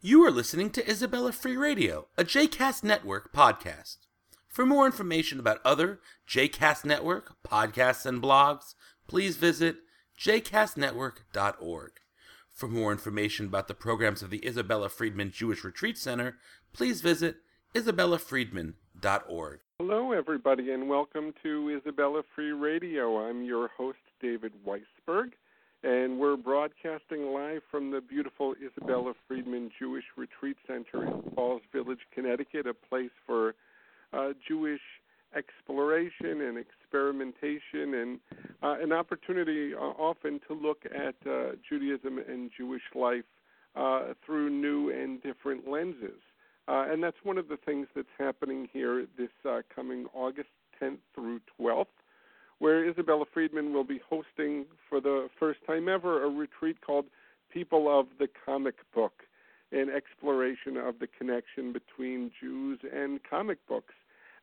You are listening to Isabella Free Radio, a JCast Network podcast. For more information about other JCast Network podcasts and blogs, please visit jcastnetwork.org. For more information about the programs of the Isabella Freedman Jewish Retreat Center, please visit isabellafreedman.org. Hello, everybody, and welcome to Isabella Free Radio. I'm your host, David Weisberg, and we're broadcasting live from the beautiful Isabella Freedman Jewish Retreat Center in Falls Village, Connecticut, a place for uh, Jewish exploration and experimentation and uh, an opportunity uh, often to look at uh, Judaism and Jewish life uh, through new and different lenses. Uh, and that's one of the things that's happening here this coming August 10th through 12th, where Isabella Freedman will be hosting for the first time ever a retreat called People of the Comic Book, an exploration of the connection between Jews and comic books.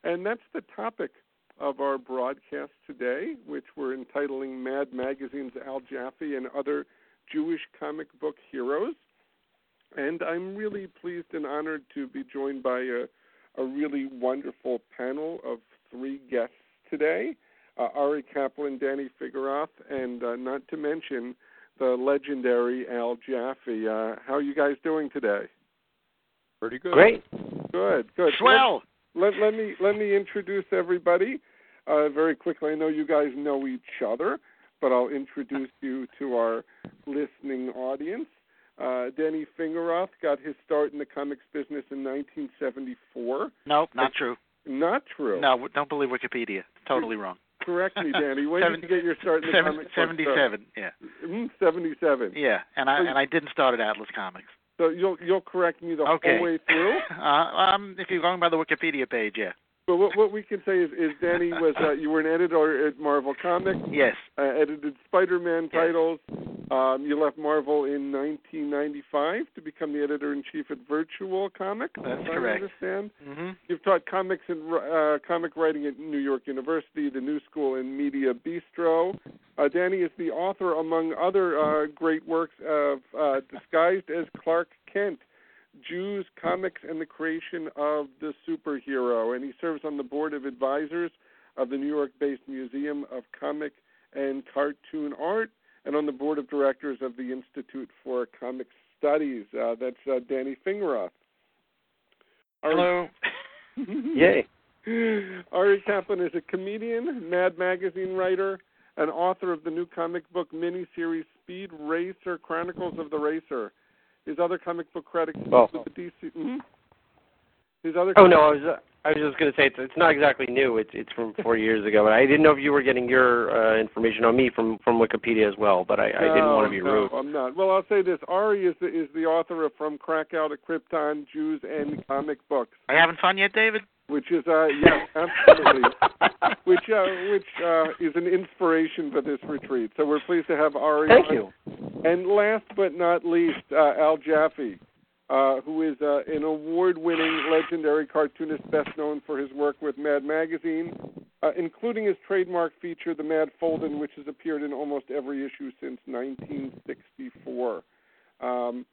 And that's the topic of our broadcast today, which we're entitling Mad Magazine's Al Jaffee and Other Jewish Comic Book Heroes and I'm really pleased and honored to be joined by a, a really wonderful panel of three guests today uh, Arie Kaplan, Danny Fingeroth, and uh, not to mention the legendary Al Jaffee. Uh, how are you guys doing today? Pretty good. Great. Good, good. Swell. Let, let, let me let me introduce everybody uh, very quickly. I know you guys know each other, but I'll introduce you to our listening audience. Uh, Danny Fingeroth got his start in the comics business in 1974. Nope, not true. Not true. No, don't believe Wikipedia. Totally wrong. Correct me, Danny. When did you get your start in the Seven, comics? Seventy-seven. Yeah. Mm, Seventy-seven. Yeah, and I and I didn't start at Atlas Comics. So you'll you'll correct me the Okay. whole way through. Uh, um, if you're going by the Wikipedia page, yeah. But what what we can say is, is Danny was uh, you were an editor at Marvel Comics, Yes. uh, edited Spider-Man titles. Um, you left Marvel in 1995 to become the editor in chief at Virtual Comics. That's if I correct. understand. hmm You've taught comics and uh, comic writing at New York University, the New School, and Media Bistro. Uh, Danny is the author, among other uh, great works, of uh, Disguised as Clark Kent, Jews, Comics, and the Creation of the Superhero. And he serves on the board of advisors of the New York based Museum of Comic and Cartoon Art and on the board of directors of the Institute for Comic Studies. Uh, that's uh, Danny Fingeroth. Hello. Yay. Arie Kaplan is a comedian, Mad Magazine writer, and author of the new comic book miniseries Speed Racer Chronicles of the Racer. His other comic book credits Well- with the DC. mhm. His other. Oh no, I was uh, I was just going to say it's it's not exactly new. It's it's from four years ago, but I didn't know if you were getting your uh, information on me from from Wikipedia as well. But I, I didn't want to be No, rude. No, I'm not. Well, I'll say this: Arie is the, is the author of From Krakow to Krypton: Jews and Comic Books, Are you having fun yet, David? which is uh yes, absolutely. which uh, which uh, is an inspiration for this retreat. So we're pleased to have Arie. Thank on. you. And last but not least, uh, Al Jaffee, uh, who is uh, an award-winning legendary cartoonist, best known for his work with Mad Magazine, uh, including his trademark feature, The Mad Fold-In, which has appeared in almost every issue since 1964. Um,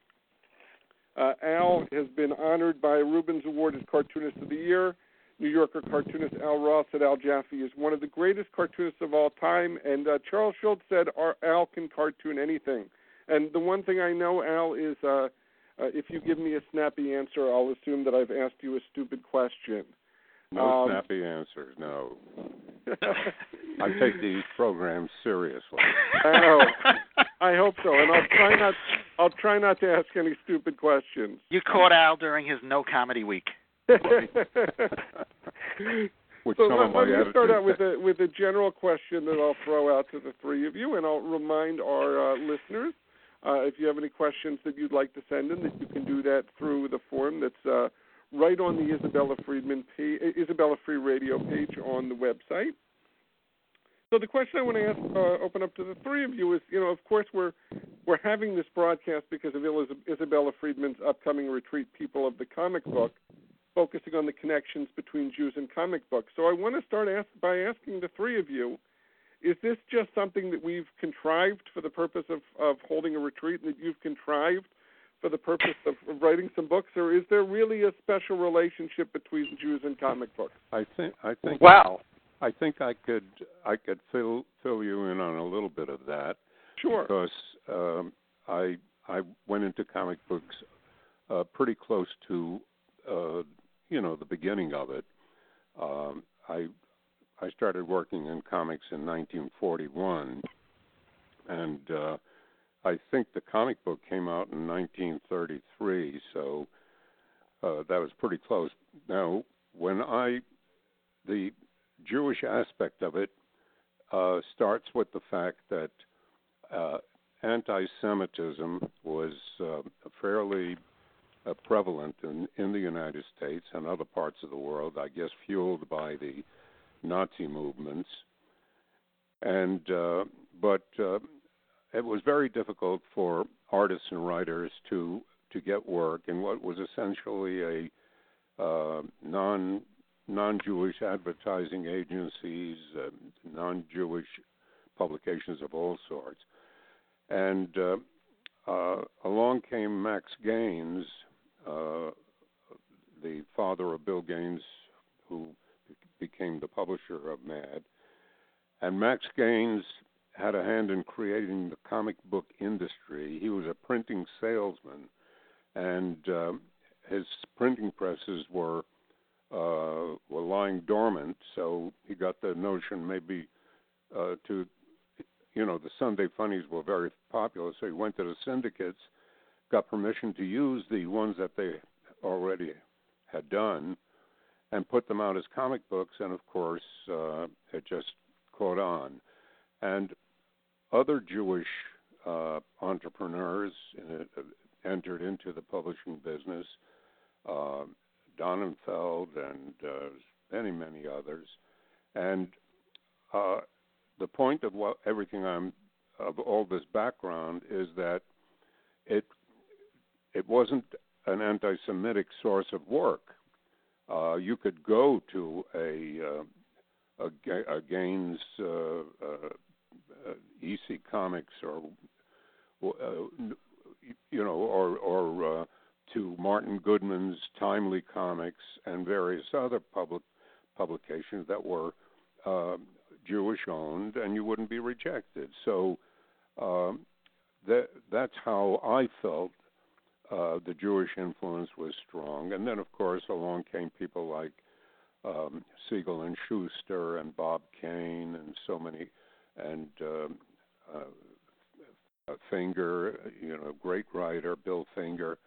uh, Al has been honored by a Reubens Award as Cartoonist of the Year. New Yorker cartoonist Al Ross said Al Jaffee is one of the greatest cartoonists of all time, and uh, Charles Schulz said Al can cartoon anything. And the one thing I know, Al, is uh, if you give me a snappy answer, I'll assume that I've asked you a stupid question. No Um, snappy answers, no. I take these programs seriously. I know. I hope so, and I'll try not. I'll try not to ask any stupid questions. You caught Al during his no comedy week. Which So some let, of my let me start out with a with a general question that I'll throw out to the three of you, and I'll remind our uh, listeners uh, if you have any questions that you'd like to send in, that you can do that through the form that's uh, right on the Isabella Freedman Isabella Free Radio page on the website. So the question I want to ask, uh, open up to the three of you is, you know, of course we're we're having this broadcast because of Isabella Freedman's upcoming retreat, People of the Comic Book, focusing on the connections between Jews and comic books. So I want to start ask, by asking the three of you, is this just something that we've contrived for the purpose of, of holding a retreat and that you've contrived for the purpose of, of writing some books, or is there really a special relationship between Jews and comic books? I think I think Wow. I think I could I could fill fill you in on a little bit of that Sure. because um, I I went into comic books uh, pretty close to uh, you know the beginning of it. Um, I I started working in comics in 1941, and uh, I think the comic book came out in 1933, so uh, that was pretty close. Now, when I the Jewish aspect of it uh, starts with the fact that uh, anti-Semitism was uh, fairly uh, prevalent in, in the United States and other parts of the world. I guess fueled by the Nazi movements, and uh, but uh, it was very difficult for artists and writers to to get work in what was essentially a uh, non non-Jewish advertising agencies, non-Jewish publications of all sorts, and uh, uh, along came Max Gaines, uh, the father of Bill Gaines, who became the publisher of Mad, and Max Gaines had a hand in creating the comic book industry. He was a printing salesman, and uh, his printing presses were uh, were lying dormant. So he got the notion maybe uh, to, you know, the Sunday funnies were very popular. So he went to the syndicates, got permission to use the ones that they already had done, and put them out as comic books. And of course, uh, it just caught on. And other Jewish uh, entrepreneurs uh, entered into the publishing business. Uh, Donenfeld and uh, many, many others. And uh, the point of what everything I'm of all this background is that it it wasn't an anti-Semitic source of work. Uh, you could go to a uh, a, a Gaines uh, uh, EC Comics or uh, you know or or uh, to Martin Goodman's Timely Comics and various other public publications that were uh, Jewish owned, and you wouldn't be rejected. So um, that that's how I felt uh, the Jewish influence was strong. And then, of course, along came people like um, Siegel and Shuster and Bob Kane and so many, and um, uh, Finger, you know, great writer Bill Finger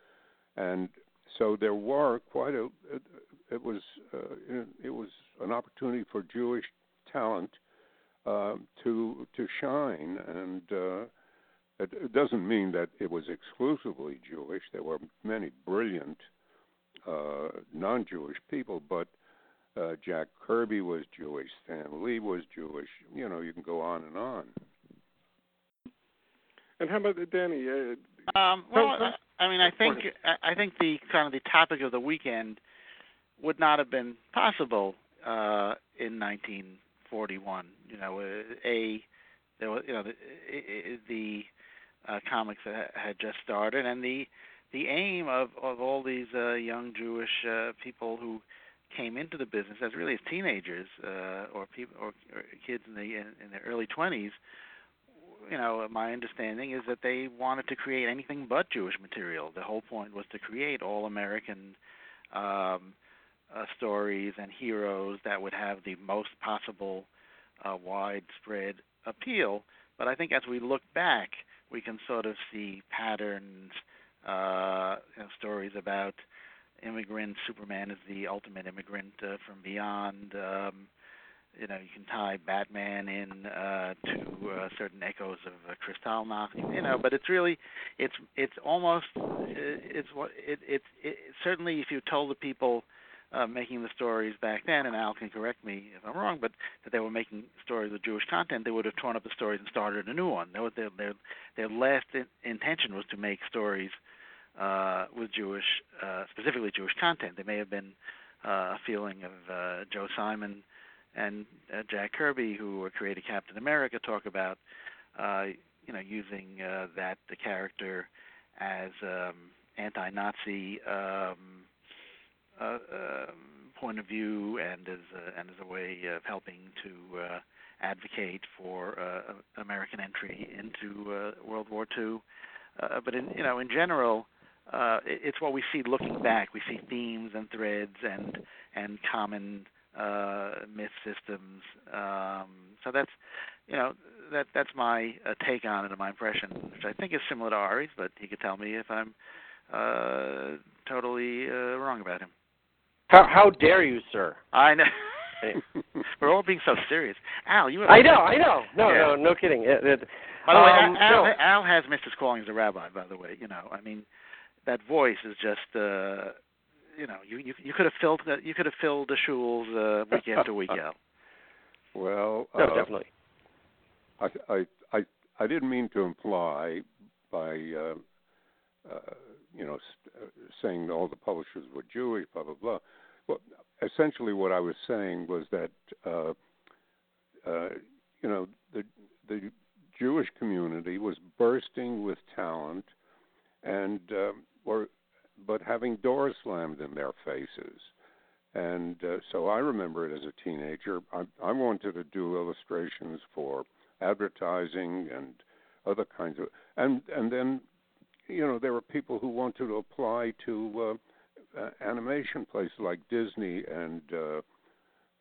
and so there were quite a it, it was uh, it was an opportunity for Jewish talent uh, to to shine and uh, it, doesn't mean that it was exclusively Jewish there were many brilliant uh, non-Jewish people but uh, Jack Kirby was Jewish Stan Lee was Jewish you know you can go on and on and how about Danny? Uh, um, well, I, I mean, I think I think the kind of the topic of the weekend would not have been possible uh, in 1941. You know, a there was you know the the uh, comics that had just started, and the the aim of of all these uh, young Jewish uh, people who came into the business as really as teenagers uh, or people or, or kids in the in, in their early 20s you know, my understanding is that they wanted to create anything but Jewish material. The whole point was to create all American um, uh, stories and heroes that would have the most possible uh, widespread appeal. But I think as we look back, we can sort of see patterns, uh, you know, stories about immigrants. Superman is the ultimate immigrant uh, from beyond. Um, you know you can tie Batman in uh, to uh, certain echoes of uh, Kristallnacht, you know, but it's really it's it's almost it's what it, it's it, certainly if you told the people uh, making the stories back then, and Al can correct me if I'm wrong, but that they were making stories with Jewish content, they would have torn up the stories and started a new one. Their their their, their last in, intention was to make stories uh, with Jewish, uh, specifically Jewish content. There may have been uh, a feeling of uh, Joe Simon and uh, Jack Kirby, who were created Captain America, talk about uh, you know using uh, that the character as um, anti-Nazi um, uh, uh, point of view and as a, and as a way of helping to uh, advocate for uh, American entry into uh, World War II. Uh, but in you know in general, uh, it, it's what we see looking back. We see themes and threads and and common myth systems. Um, so that's you know that that's my take on it and my impression, which I think is similar to Arie's, but he could tell me if I'm totally wrong about him. How how dare you, sir? I know. We're all being so serious. Al, you. I know, I know. No, Yeah. no, no kidding. It, it, By the way, um, Al, no. Al has missed his calling as a rabbi. By the way, you know, I mean, that voice is just, uh, you know, you you, you could have filled the, you could have filled the shuls uh, week after week, out. Well, no, uh, definitely. I, I I I didn't mean to imply by uh, uh, you know uh, saying all the publishers were Jewish, blah blah blah. Well, essentially, what I was saying was that uh, uh, you know the the Jewish community was bursting with talent, and um, were but having doors slammed in their faces. And uh, so I remember it as a teenager. I, I wanted to do illustrations for advertising and other kinds of, and and then, you know, there were people who wanted to apply to uh, uh, animation places like Disney and uh,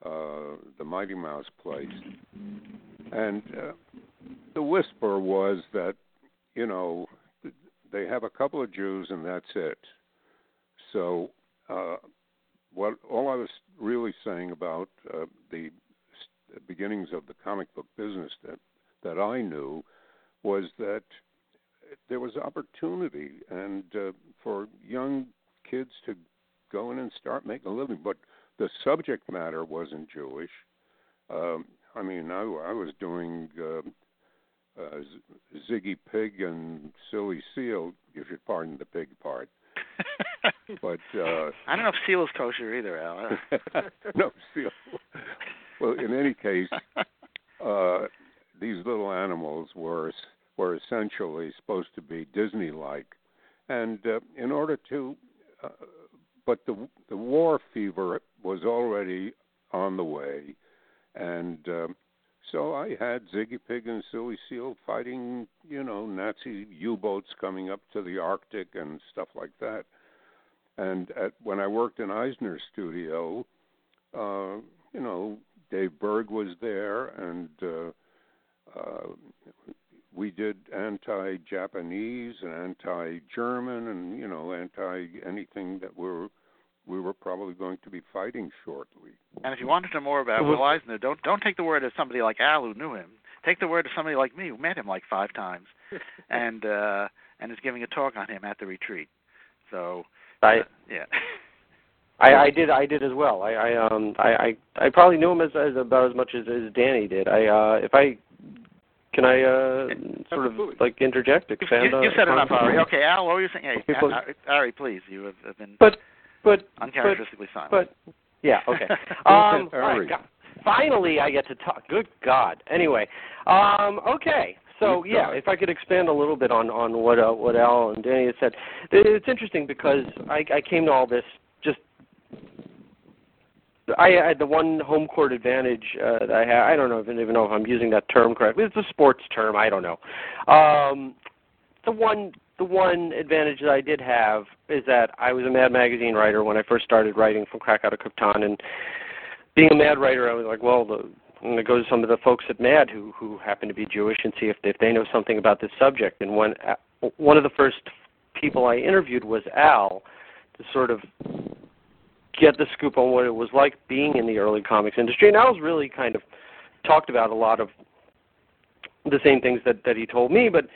uh, the Mighty Mouse place. And uh, the whisper was that, you know, they have a couple of Jews and that's it. So, uh, what all I was really saying about uh, the beginnings of the comic book business that that I knew was that there was opportunity and uh, for young kids to go in and start making a living, but the subject matter wasn't Jewish. Um, I mean, I, I was doing uh, uh, Ziggy Pig and Silly Seal. if You pardon the pig part, but uh, I don't know if seal is kosher either, Al. no seal. Well, in any case, uh, these little animals were were essentially supposed to be Disney-like, and uh, in order to, uh, but the the war fever was already on the way, and um, so I had Ziggy Pig and Silly Seal fighting, you know, Nazi U-boats coming up to the Arctic and stuff like that. And at, when I worked in Eisner's studio, uh, you know, Dave Berg was there, and uh, uh, we did anti-Japanese and anti-German, and you know, anti anything that we're we were probably going to be fighting shortly. And if you want to know more about Will Eisner, don't don't take the word of somebody like Al who knew him. Take the word of somebody like me who met him like five times, and uh, and is giving a talk on him at the retreat. So I uh, yeah. I, I did I did as well. I, I um I, I I probably knew him as, as about as much as, as Danny did. I uh if I can I uh sort of like interject You, expand you, on you said enough, on- Arie. Okay, Al, what were you saying? Hey, People- Arie, Arie, please, you have, have been But but uncharacteristically silent. but yeah okay. Um ahead, all right, Arie. God. finally I get to talk. Good God. Anyway, um okay. So yeah, if I could expand a little bit on on what uh, what Al and Danny had said, it's interesting because I, I came to all this just I had the one home court advantage uh, that I had. I don't know, I don't even know if I'm using that term correctly. It's a sports term. I don't know. Um, the one the one advantage that I did have is that I was a Mad magazine writer when I first started writing from Krakow to Krypton, and being a Mad writer, I was like, well, the, I'm going to go to some of the folks at Mad who who happen to be Jewish and see if if they know something about this subject. And when uh, one of the first people I interviewed was Al, to sort of get the scoop on what it was like being in the early comics industry. And Al's really kind of talked about a lot of the same things that that he told me, but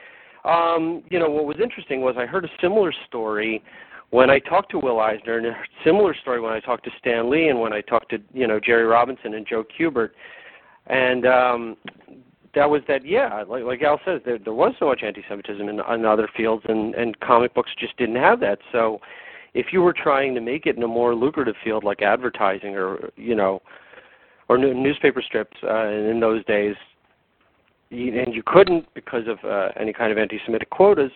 um, you know what was interesting was I heard a similar story when I talked to Will Eisner, and a similar story when I talked to Stan Lee, and when I talked to you know Jerry Robinson and Joe Kubert, and um, that was that yeah, like like Al says, there there was so much anti-Semitism in, in other fields, and and comic books just didn't have that. So if you were trying to make it in a more lucrative field like advertising or you know or new, newspaper strips uh, in those days, you, and you couldn't because of uh, any kind of anti-Semitic quotas,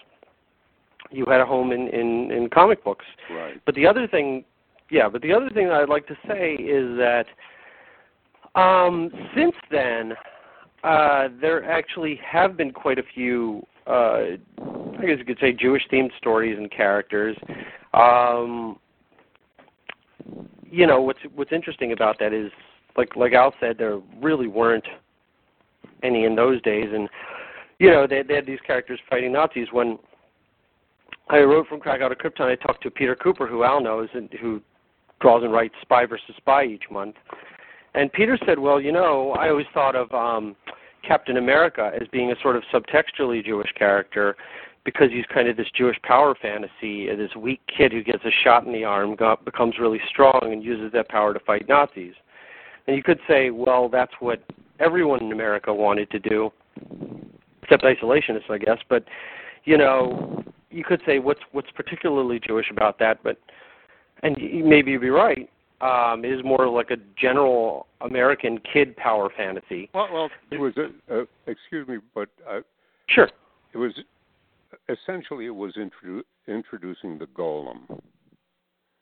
you had a home in in in comic books. Right. But the other thing, yeah, but the other thing that I'd like to say is that um, since then, uh, there actually have been quite a few, I guess you could say, Jewish-themed stories and characters. Um, you know, what's what's interesting about that is, like like Al said, there really weren't any in those days, and you know, they, they had these characters fighting Nazis. When I wrote from Krakow to Krypton, I talked to Peter Kuper, who Al knows, and who draws and writes Spy versus Spy each month. And Peter said, "Well, you know, I always thought of um, Captain America as being a sort of subtextually Jewish character." Because he's kind of this Jewish power fantasy, this weak kid who gets a shot in the arm, got, becomes really strong, and uses that power to fight Nazis. And you could say, well, that's what everyone in America wanted to do, except isolationists, I guess. But you know, you could say what's what's particularly Jewish about that, but and maybe you'd be right. Um, it is more like a general American kid power fantasy. Well, well, It was a, uh, excuse me, but uh, Sure. it was essentially it was introdu- introducing the golem.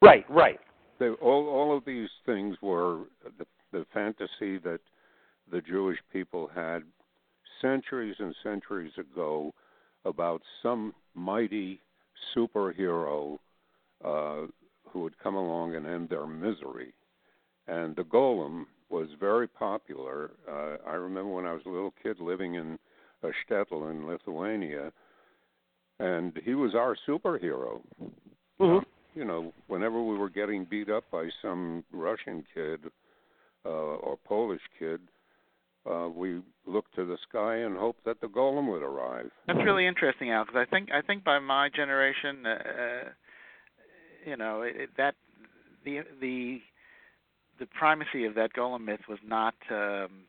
Right. Right. They, all all of these things were the, the fantasy that the Jewish people had centuries and centuries ago about some mighty superhero uh, who would come along and end their misery. And the golem was very popular. Uh, I remember when I was a little kid living in a shtetl in Lithuania, and he was our superhero. hmm You know, whenever we were getting beat up by some Russian kid uh, or Polish kid, uh, we looked to the sky and hoped that the golem would arrive. That's really interesting, Al, because I think I think by my generation, uh, uh, you know, it, it, that the the the primacy of that golem myth was not, um,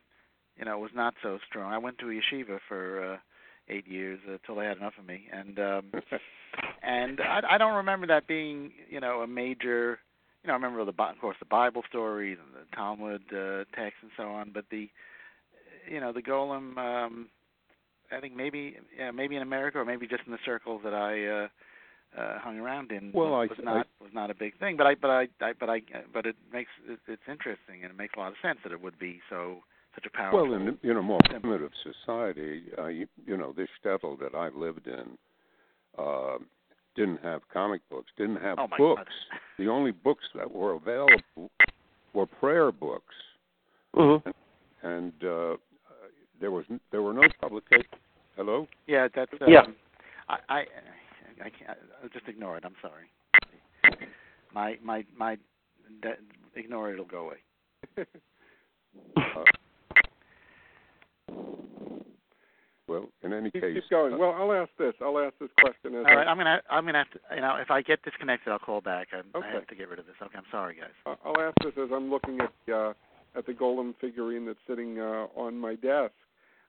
you know, was not so strong. I went to a yeshiva for uh, eight years until they had enough of me, and um, and I, I don't remember that being, you know, a major. You know, I remember the of course the Bible stories and the Talmud uh, texts and so on, but the you know the golem um i think maybe yeah, maybe in america or maybe just in the circles that i uh uh hung around in Well, was, I- was not was not a big thing but i but i, I but i but it makes it, it's interesting and it makes a lot of sense that it would be so such a powerful Well, in in a more symbol. primitive society, uh, you, you know, this shtetl that I lived in uh, didn't have comic books, didn't have Oh, books. God. The only books that were available were prayer books, hmm and uh, there was there were no publications. Hello. yeah that's um, Yeah. i i i can't I'll just ignore it i'm sorry my my my that, ignore it it'll go away well, in any Keep, case, keep going. uh, Well, I'll ask this. I'll ask this question as all right I, i'm gonna i'm gonna have to you know if i get disconnected i'll call back i, I Okay. have to get rid of this okay i'm sorry guys Uh, I'll ask this as I'm looking at the, uh, at the golem figurine that's sitting uh, on my desk.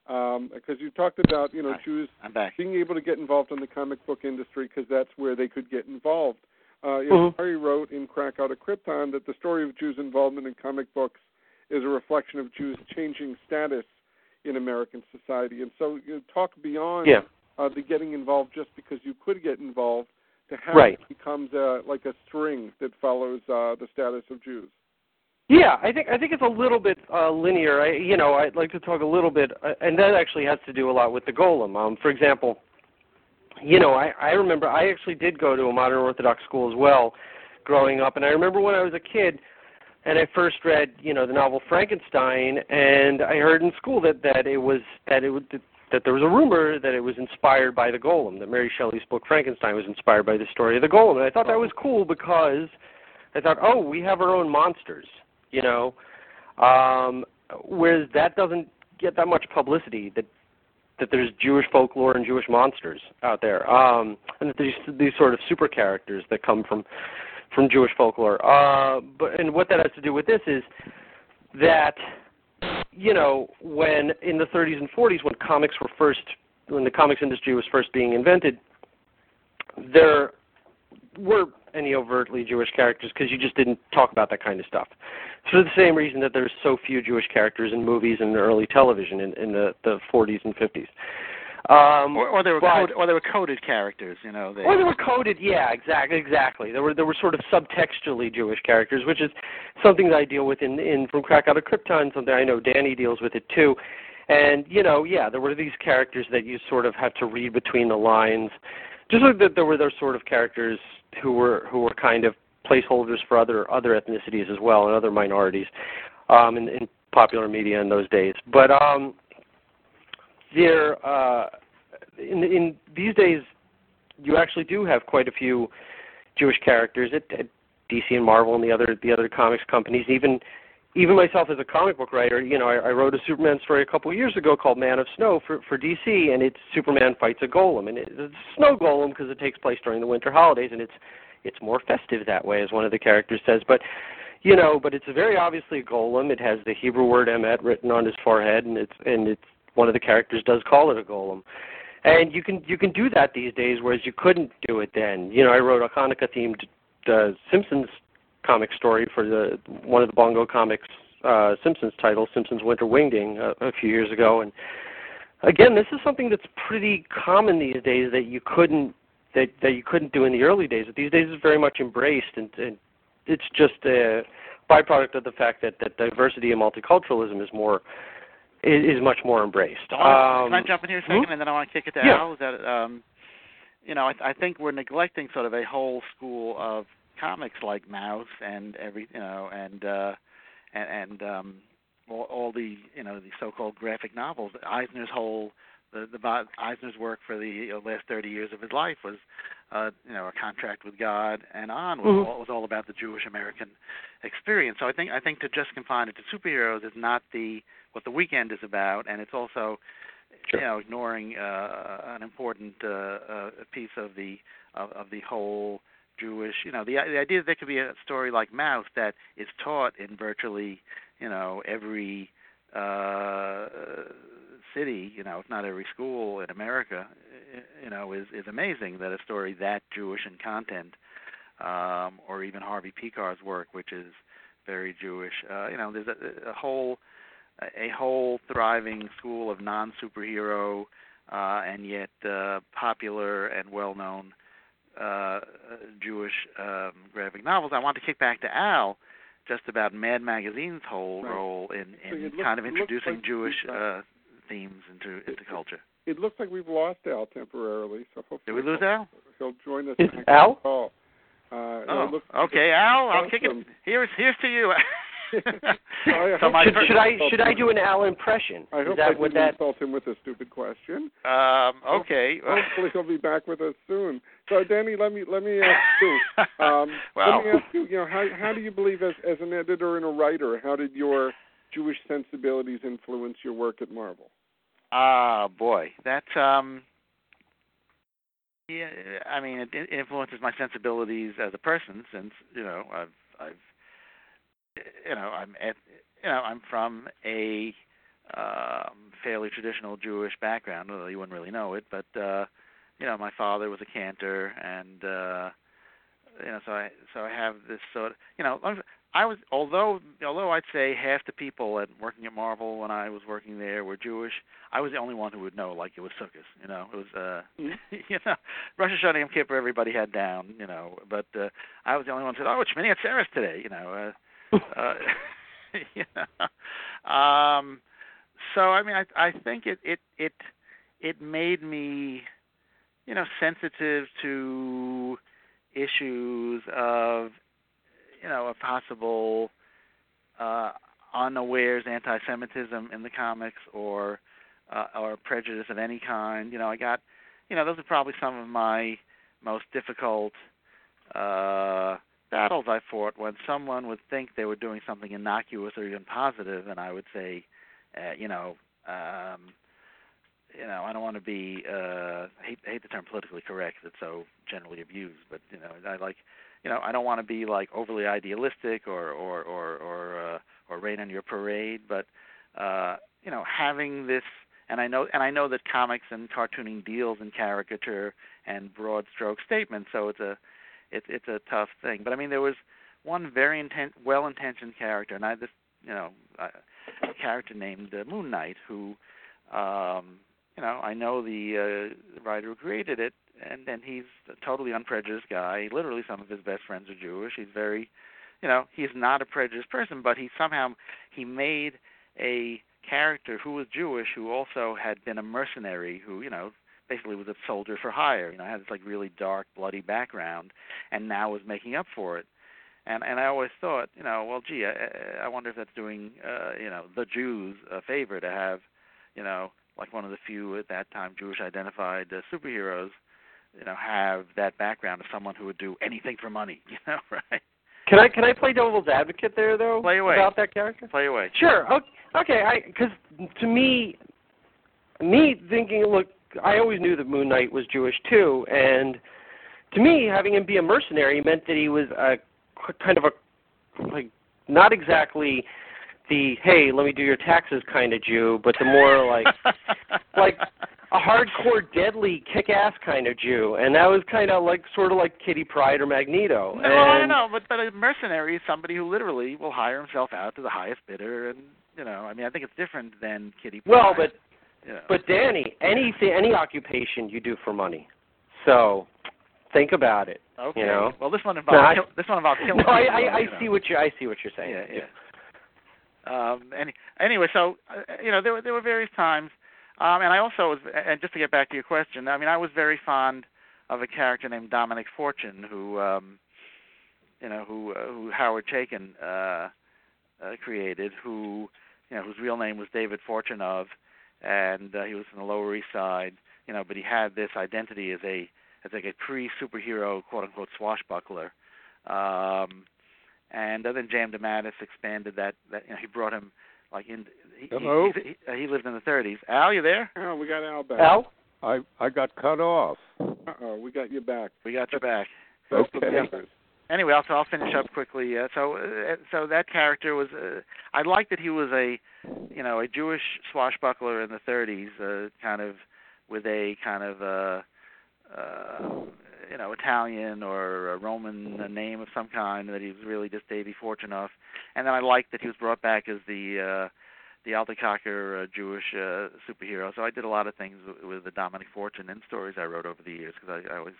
Because you talked about you know. Jews being able to get involved in the comic book industry because that's where they could get involved. Uh, you Mhm. know, Arie wrote in Krakow of Krypton that the story of Jews' involvement in comic books is a reflection of Jews' changing status in American society. And so you know, talk beyond Yeah. uh, the getting involved just because you could get involved to how Right. it becomes uh, like a string that follows uh, the status of Jews. Yeah, I think I think it's a little bit uh, linear. I, you know, I'd like to talk a little bit, uh, and that actually has to do a lot with the golem. Um, for example, you know, I, I remember I actually did go to a modern Orthodox school as well, growing up, and I remember when I was a kid, and I first read, you know, the novel Frankenstein, and I heard in school that that it was that it would that there was a rumor that it was inspired by the golem, that Mary Shelley's book Frankenstein was inspired by the story of the golem, and I thought that was cool because I thought, oh, we have our own monsters, you know, um, whereas that doesn't get that much publicity. That that there's Jewish folklore and Jewish monsters out there, um, and that there's these sort of super characters that come from from Jewish folklore. Uh, but and what that has to do with this is that you know when in the 30s and 40s when comics were first when the comics industry was first being invented, there were any overtly Jewish characters because you just didn't talk about that kind of stuff. For the same reason that there's so few Jewish characters in movies and early television in, in the, the 40s and 50s. Um, or, or they were but, coded, or they were coded characters, you know. They, or they were coded, yeah, exactly, exactly. There were there were sort of subtextually Jewish characters, which is something that I deal with in in from Krakow to Krypton. Something I know Danny deals with it too. And you know, yeah, there were these characters that you sort of had to read between the lines. Just like that, there were those sort of characters who were who were kind of placeholders for other other ethnicities as well and other minorities um, in, in popular media in those days. But um, there, uh, in, in these days, you actually do have quite a few Jewish characters at, at DC and Marvel and the other the other comics companies. Even even myself as a comic book writer, you know, I, I wrote a Superman story a couple of years ago called Man of Snow for for DC, and it's Superman fights a golem, and it's a snow golem because it takes place during the winter holidays, and it's it's more festive that way, as one of the characters says. But you know, but it's very obviously a golem. It has the Hebrew word emet written on his forehead, and it's and it's one of the characters does call it a golem. And you can you can do that these days, whereas you couldn't do it then. You know, I wrote a Hanukkah themed uh, Simpsons comic story for the one of the Bongo Comics uh, Simpsons titles, Simpsons Winter Wingding, uh, a few years ago, and again, this is something that's pretty common these days that you couldn't that that you couldn't do in the early days. But these days it's very much embraced, and, and it's just a byproduct of the fact that that diversity and multiculturalism is more is, is much more embraced. So um, can I jump in here a 2nd hmm? and then I want to kick it to Yeah. Al? Is that um, you know, I, I think we're neglecting sort of a whole school of comics like Maus and every you know and uh, and and um, all, all the you know the so-called graphic novels. Eisner's whole the the Eisner's work for the uh, last 30 years of his life was uh, you know a contract with God and on was, Mhm. all, was all about the Jewish American experience. So I think I think to just confine it to superheroes is not the what the weekend is about, and it's also Sure. you know ignoring uh, an important uh, uh, piece of the of, of the whole Jewish. You know the the idea that there could be a story like Maus that is taught in virtually you know every uh, city, you know, if not every school in America, you know, is is amazing that a story that Jewish in content, um, or even Harvey Pekar's work, which is very Jewish. Uh, you know, there's a, a whole a whole thriving school of non superhero uh, and yet uh, popular and well known uh, Jewish um, graphic novels. I want to kick back to Al just about Mad Magazine's whole Right. role in, in it looks- kind of introducing like Jewish uh, themes into into culture. It looks like we've lost Al temporarily, so hopefully Did we lose he'll, Al? he'll join us. Is back Al? on the call. Uh, Oh, it okay, Al. I'll kick it. Here's here's to you. I so my should, should I should I do an Al impression? I is hope that I what didn't that? insult him with a stupid question. Um, okay. Hopefully he'll be back with us soon. So Danny, let me let me ask you. Um, well, let me ask you. You know, how how do you believe as as an editor and a writer, how did your Jewish sensibilities influence your work at Marvel? Ah, boy, that's um. Yeah, I mean, it, it influences my sensibilities as a person, since you know I've I've you know I'm at you know I'm from a um, fairly traditional Jewish background, although you wouldn't really know it. But uh, you know, my father was a cantor, and uh, you know, so I so I have this sort of you know I was although although I'd say half the people at working at Marvel when I was working there were Jewish, I was the only one who would know like it was Sukkot. You know, it was uh Mhm. you know Rosh Hashanah Yom Kippur everybody had down. You know, but uh, I was the only one who said, oh, it's Shmini Atzeres today. You know, uh, uh, know. Um, so I mean, I I think it it it it made me you know sensitive to issues of you know a possible uh, unawares anti-Semitism in the comics or uh, or prejudice of any kind. You know, I got you know those are probably some of my most difficult uh, battles I fought when someone would think they were doing something innocuous or even positive, and I would say, uh, you know. Um, you know, I don't want to be uh hate hate the term politically correct that's so generally abused, but you know, I like you know, I don't want to be like overly idealistic or or or or uh or rain on your parade, but uh you know, having this and I know and I know that comics and cartooning deals in caricature and broad stroke statements, so it's a it's it's a tough thing. But I mean, there was one very inten- well-intentioned character, and I this you know, a, character named uh, Moon Knight who um you know, I know the uh, writer who created it, and and he's a totally unprejudiced guy. Literally, some of his best friends are Jewish. He's very, you know, he's not a prejudiced person, but he somehow he made a character who was Jewish who also had been a mercenary who, you know, basically was a soldier for hire. You know, had this like really dark, bloody background, and now was making up for it. And and I always thought, you know, well, gee, I, I wonder if that's doing, uh, you know, the Jews a favor to have, you know, like one of the few at that time Jewish identified uh, superheroes, you know, have that background of someone who would do anything for money. You know, right? Can I can I play devil's advocate there though? Play away. About that character? Play away. Sure. Okay. I because to me, me thinking, look, I always knew that Moon Knight was Jewish too, and to me, having him be a mercenary meant that he was a kind of a like not exactly the hey, let me do your taxes kind of Jew, but the more like like a hardcore, deadly, kick-ass kind of Jew, and that was kind of like sort of like Kitty Pryde or Magneto. No, and, I don't know, but but a mercenary is somebody who literally will hire himself out to the highest bidder, and you know, I mean, I think it's different than Kitty Pryde. Well, but know. but Danny, anything, any occupation you do for money, so think about it. okay. you know. well, this one involves No, I- kill, this one involves killing. No, I, people, I, I know. see what you I see what you're saying. Yeah, yeah. Um, any, anyway, so uh, you know, there were there were various times, um, and I also was, and just to get back to your question, I mean, I was very fond of a character named Dominic Fortune, who, um, you know, who uh, who Howard Chaykin uh, uh, created, who, you know, whose real name was David Fortunov, and uh, he was from the Lower East Side, you know, but he had this identity as a as like a pre-superhero, quote unquote, swashbuckler. Um, and then J.M. DeMatteis expanded that. That you know, he brought him like in. He, Hello? He, he, uh, he lived in the 30s. Al, you there? Oh, we got Al back. Al, I I got cut off. Uh-oh, we got you back. We got your back. That's the Okay. Anyway, I'll, I'll finish up quickly. Uh, so, uh, so that character was. Uh, I liked that he was a, you know, a Jewish swashbuckler in the 30s, uh, kind of with a kind of uh, uh, you know Italian or a Roman name of some kind. That he was really just Davy Fortunov, and then I liked that he was brought back as the uh, the alter kocker uh, Jewish uh, superhero. So I did a lot of things with, with the Dominic Fortune in stories I wrote over the years because I, I always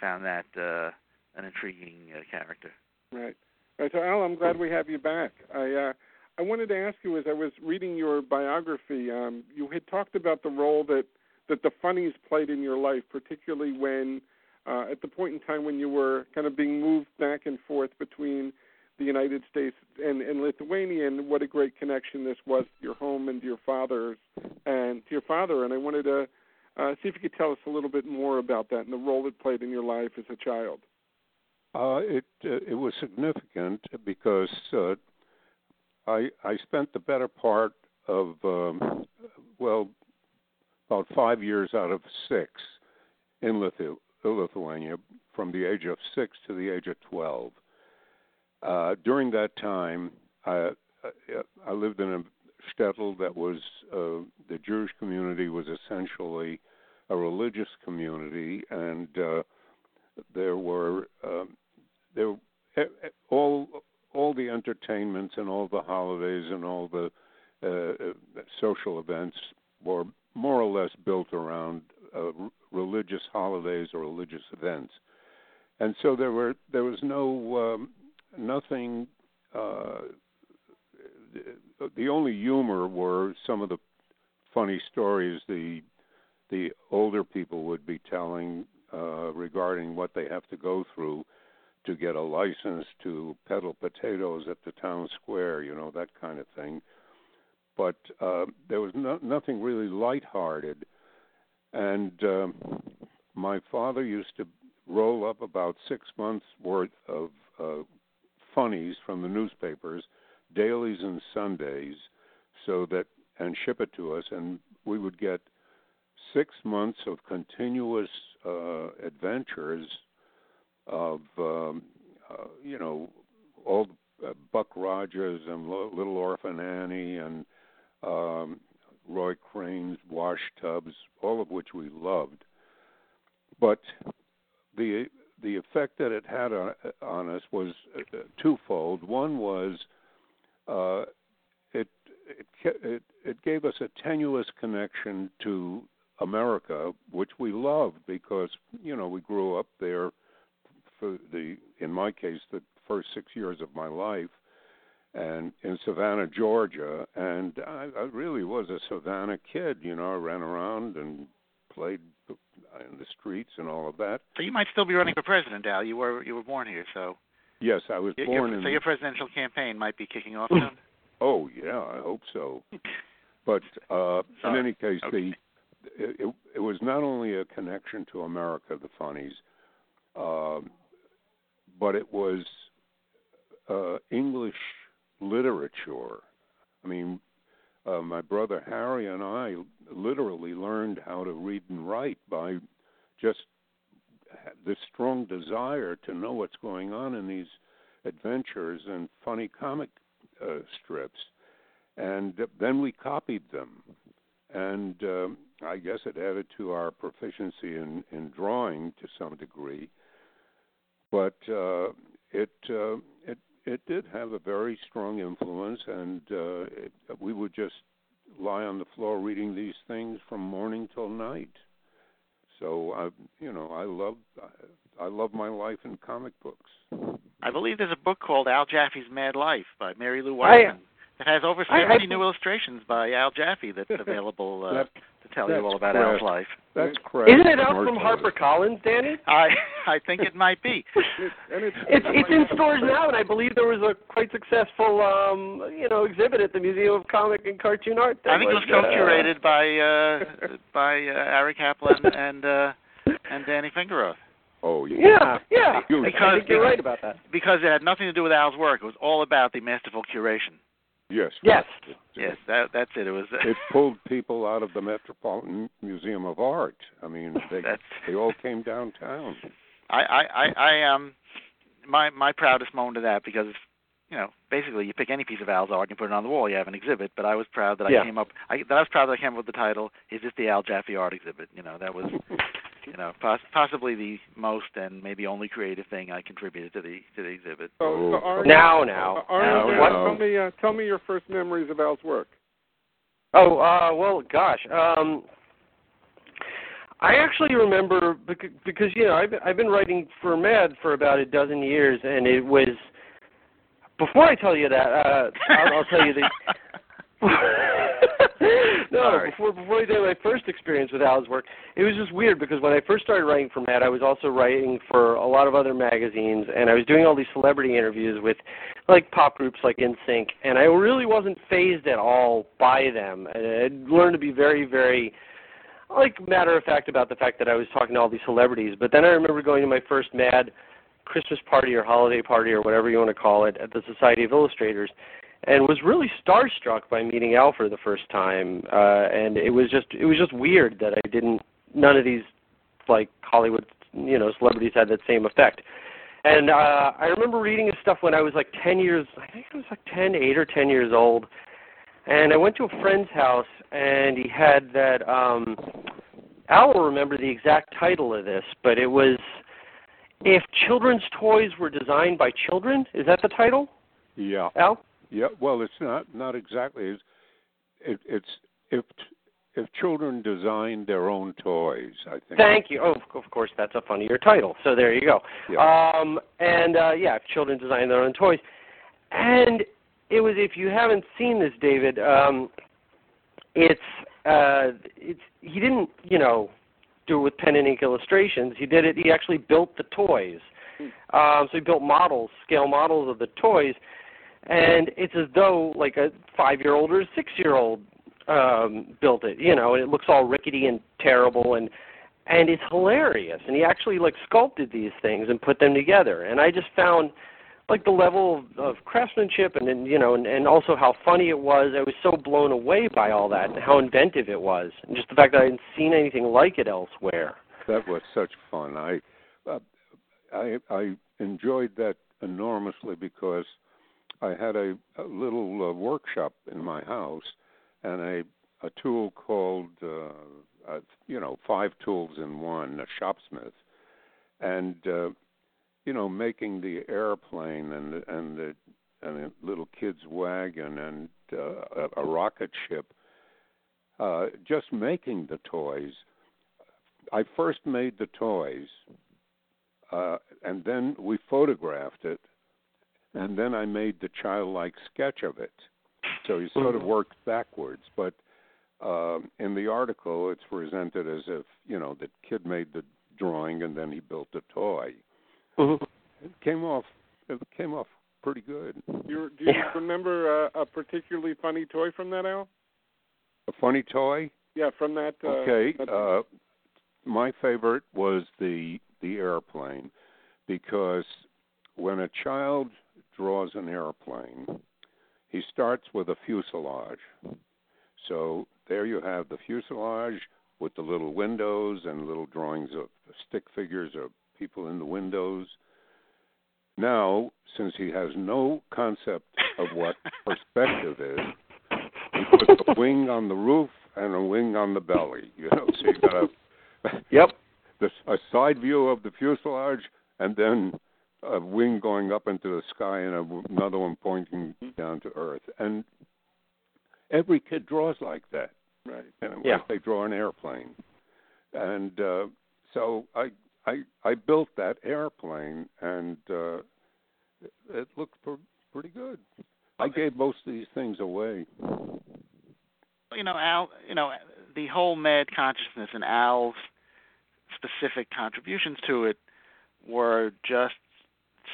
found that uh, an intriguing uh, character. Right. Right. So, Al, I'm glad we have you back. I uh, I wanted to ask you as I was reading your biography, um, you had talked about the role that that the funnies played in your life, particularly when uh, at the point in time when you were kind of being moved back and forth between the United States and, and Lithuania, and what a great connection this was to your home and to your father's and to your father. And I wanted to uh, see if you could tell us a little bit more about that and the role it played in your life as a child. Uh, it uh, it was significant because uh, I I spent the better part of um, well about five years out of six in Lithu- Lithuania from the age of six to the age of twelve. Uh, during that time, I I lived in a shtetl that was uh, the Jewish community was essentially a religious community, and uh, there were um, there all all the entertainments and all the holidays and all the uh, uh, social events were more or less built around uh, religious holidays or religious events, and so there were there was no um, nothing. Uh, the only humor were some of the funny stories the the older people would be telling uh, regarding what they have to go through to get a license to peddle potatoes at the town square, you know, that kind of thing. But uh, there was no, nothing really lighthearted. And um, my father used to roll up about six months' worth of uh, funnies from the newspapers, dailies and Sundays, so that and ship it to us, and we would get six months of continuous uh, adventures of um, uh, you know all uh, Buck Rogers and Little Orphan Annie and um, Roy Crane's Wash Tubbs, all of which we loved. But the the effect that it had on, on us was uh, twofold. One was uh, it, it it it gave us a tenuous connection to America, which we loved because you know we grew up there for the in my case the first six years of my life and in Savannah, Georgia, and I, I really was a Savannah kid. You know, I ran around and played in the streets and all of that. So you might still be running for president, Al. You were you were born here, so. Yes, I was born your, in. So your presidential campaign might be kicking off soon. oh yeah, I hope so. But uh, in any case, okay. the it, it was not only a connection to America, the funnies, um, but it was uh, English literature. I mean, uh, my brother Harry and I literally learned how to read and write by just this strong desire to know what's going on in these adventures and funny comic uh, strips. And then we copied them. And uh, I guess it added to our proficiency in, in drawing to some degree. But uh, it, uh, it it did have a very strong influence, and uh, it, we would just lie on the floor reading these things from morning till night. So I, you know, I love I love my life in comic books. I believe there's a book called Al Jaffee's Mad Life by Mary-Lou Weisman. It has over 70 I, I, new illustrations by Al Jaffee that's available uh, that, to tell you all about correct. Al's life. That's correct. Isn't it out from HarperCollins, Danny? I I think it might be. It, and it's, It's it's in stores now, and I believe there was a quite successful, um, you know, exhibit at the Museum of Comic and Cartoon Art. that I think it was uh, co-curated by uh, by uh, Arie Kaplan and uh, and Danny Fingeroth Oh Yeah, yeah. Huge. I Because- think you're right about that. because it had nothing to do with Al's work. It was all about the masterful curation. Yes. Yes. Yes, that that's it. It was. it pulled people out of the Metropolitan Museum of Art. I mean, they they all came downtown. I I I, I um my my proudest moment of that because you know basically you pick any piece of Al's art and you put it on the wall you have an exhibit but I was proud that I Yeah. came up I that I was proud that I came up with the title is this the Al Jaffee art exhibit you know that was you know poss- possibly the most and maybe only creative thing I contributed to the to the exhibit So, so Oh, Arnie, Now, now. uh, Arnie, Now, now. tell me, uh, tell me your first memories of Al's work. Oh, uh, well, gosh. Um, I actually remember because, because you know I've I've been writing for Mad for about a dozen years, and it was before I tell you that uh, I'll, I'll tell you the. before before I did my first experience with Al's work, it was just weird because when I first started writing for Mad, I was also writing for a lot of other magazines, and I was doing all these celebrity interviews with like pop groups like NSYNC, and I really wasn't phased at all by them. And I learned to be very, very like matter of fact about the fact that I was talking to all these celebrities. But then I remember going to my first Mad Christmas party or holiday party or whatever you want to call it at the Society of Illustrators, and was really starstruck by meeting Al for the first time. Uh, and it was just it was just weird that I didn't none of these like Hollywood you know celebrities had that same effect. And uh, I remember reading his stuff when I was like 10 years, I think I was like 10, 8 or 10 years old. And I went to a friend's house, and he had that. Um, Al will remember the exact title of this, but it was "If Children's Toys Were Designed by Children." Is that the title, Yeah. Al? Yeah. Well, it's not not exactly. It's it, it's if if children design their own toys. I think. Thank you. Oh, of course, that's a funnier title. So there you go. Yeah. Um, and uh, yeah, if children design their own toys, and it was if you haven't seen this, David, um, it's uh, it's he didn't you know do it with pen and ink illustrations. He did it. He actually built the toys. Um, so he built models, scale models of the toys, and it's as though like a five-year-old or a six-year-old um, built it. You know, and it looks all rickety and terrible and and it's hilarious. And he actually like sculpted these things and put them together. And I just found like the level of, of craftsmanship and, and you know and, and also how funny it was. I was so blown away by all that and how inventive it was, and just the fact that I hadn't seen anything like it elsewhere. That was such fun. I uh, I I enjoyed that enormously because I had a, a little uh, workshop in my house and a a tool called uh, uh, you know five tools in one, a shopsmith, and uh, you know making the airplane and the, and the and the little kid's wagon and uh, a, a rocket ship. Uh, just making the toys I first made the toys, uh, and then we photographed it, and then I made the childlike sketch of it. So he sort of Mhm. worked backwards, but um, in the article, it's presented as if you know the kid made the drawing and then he built a toy. Mhm. It came off. It came off pretty good. You, do you Yeah. remember uh, a particularly funny toy from that, Al? A funny toy. Yeah, from that. Uh, Okay. that- Uh, my favorite was the the airplane because when a child draws an airplane, he starts with a fuselage. So there you have the fuselage with the little windows and little drawings of stick figures of people in the windows. Now, since he has no concept of what perspective is, he puts a wing on the roof and a wing on the belly. You know, so you got a Yep. the, a side view of the fuselage and then a wing going up into the sky and another one pointing down to earth. And every kid draws like that. right. And Yeah. they draw an airplane. And uh, so I I I built that airplane and uh, it, it looked pr- pretty good. I gave most of these things away. you know, Al, you know, the whole mad consciousness and Al's specific contributions to it were just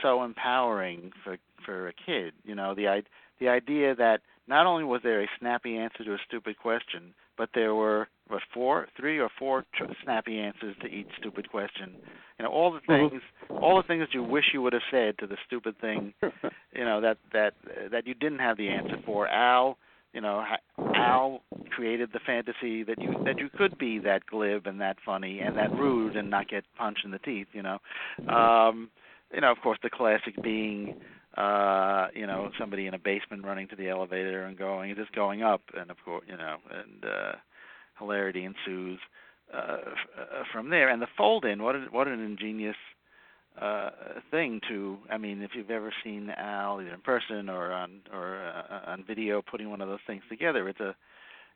so empowering for for a kid. You know, the the idea that not only was there a snappy answer to a stupid question, but there were what four, three or four tr- snappy answers to each stupid question. You know, all the Mhm. things, all the things you wish you would have said to the stupid thing you know that that that you didn't have the answer for. Al, you know, ha- Al created the fantasy that you that you could be that glib and that funny and that rude and not get punched in the teeth. You know, um, you know, of course, the classic being. Uh, you know, somebody in a basement running to the elevator and going, just going up, and of course, you know, and uh, hilarity ensues uh, uh, from there. And the fold-in, what an, what an ingenious uh thing to I mean if you've ever seen Al either in person or on or uh, on video putting one of those things together it's a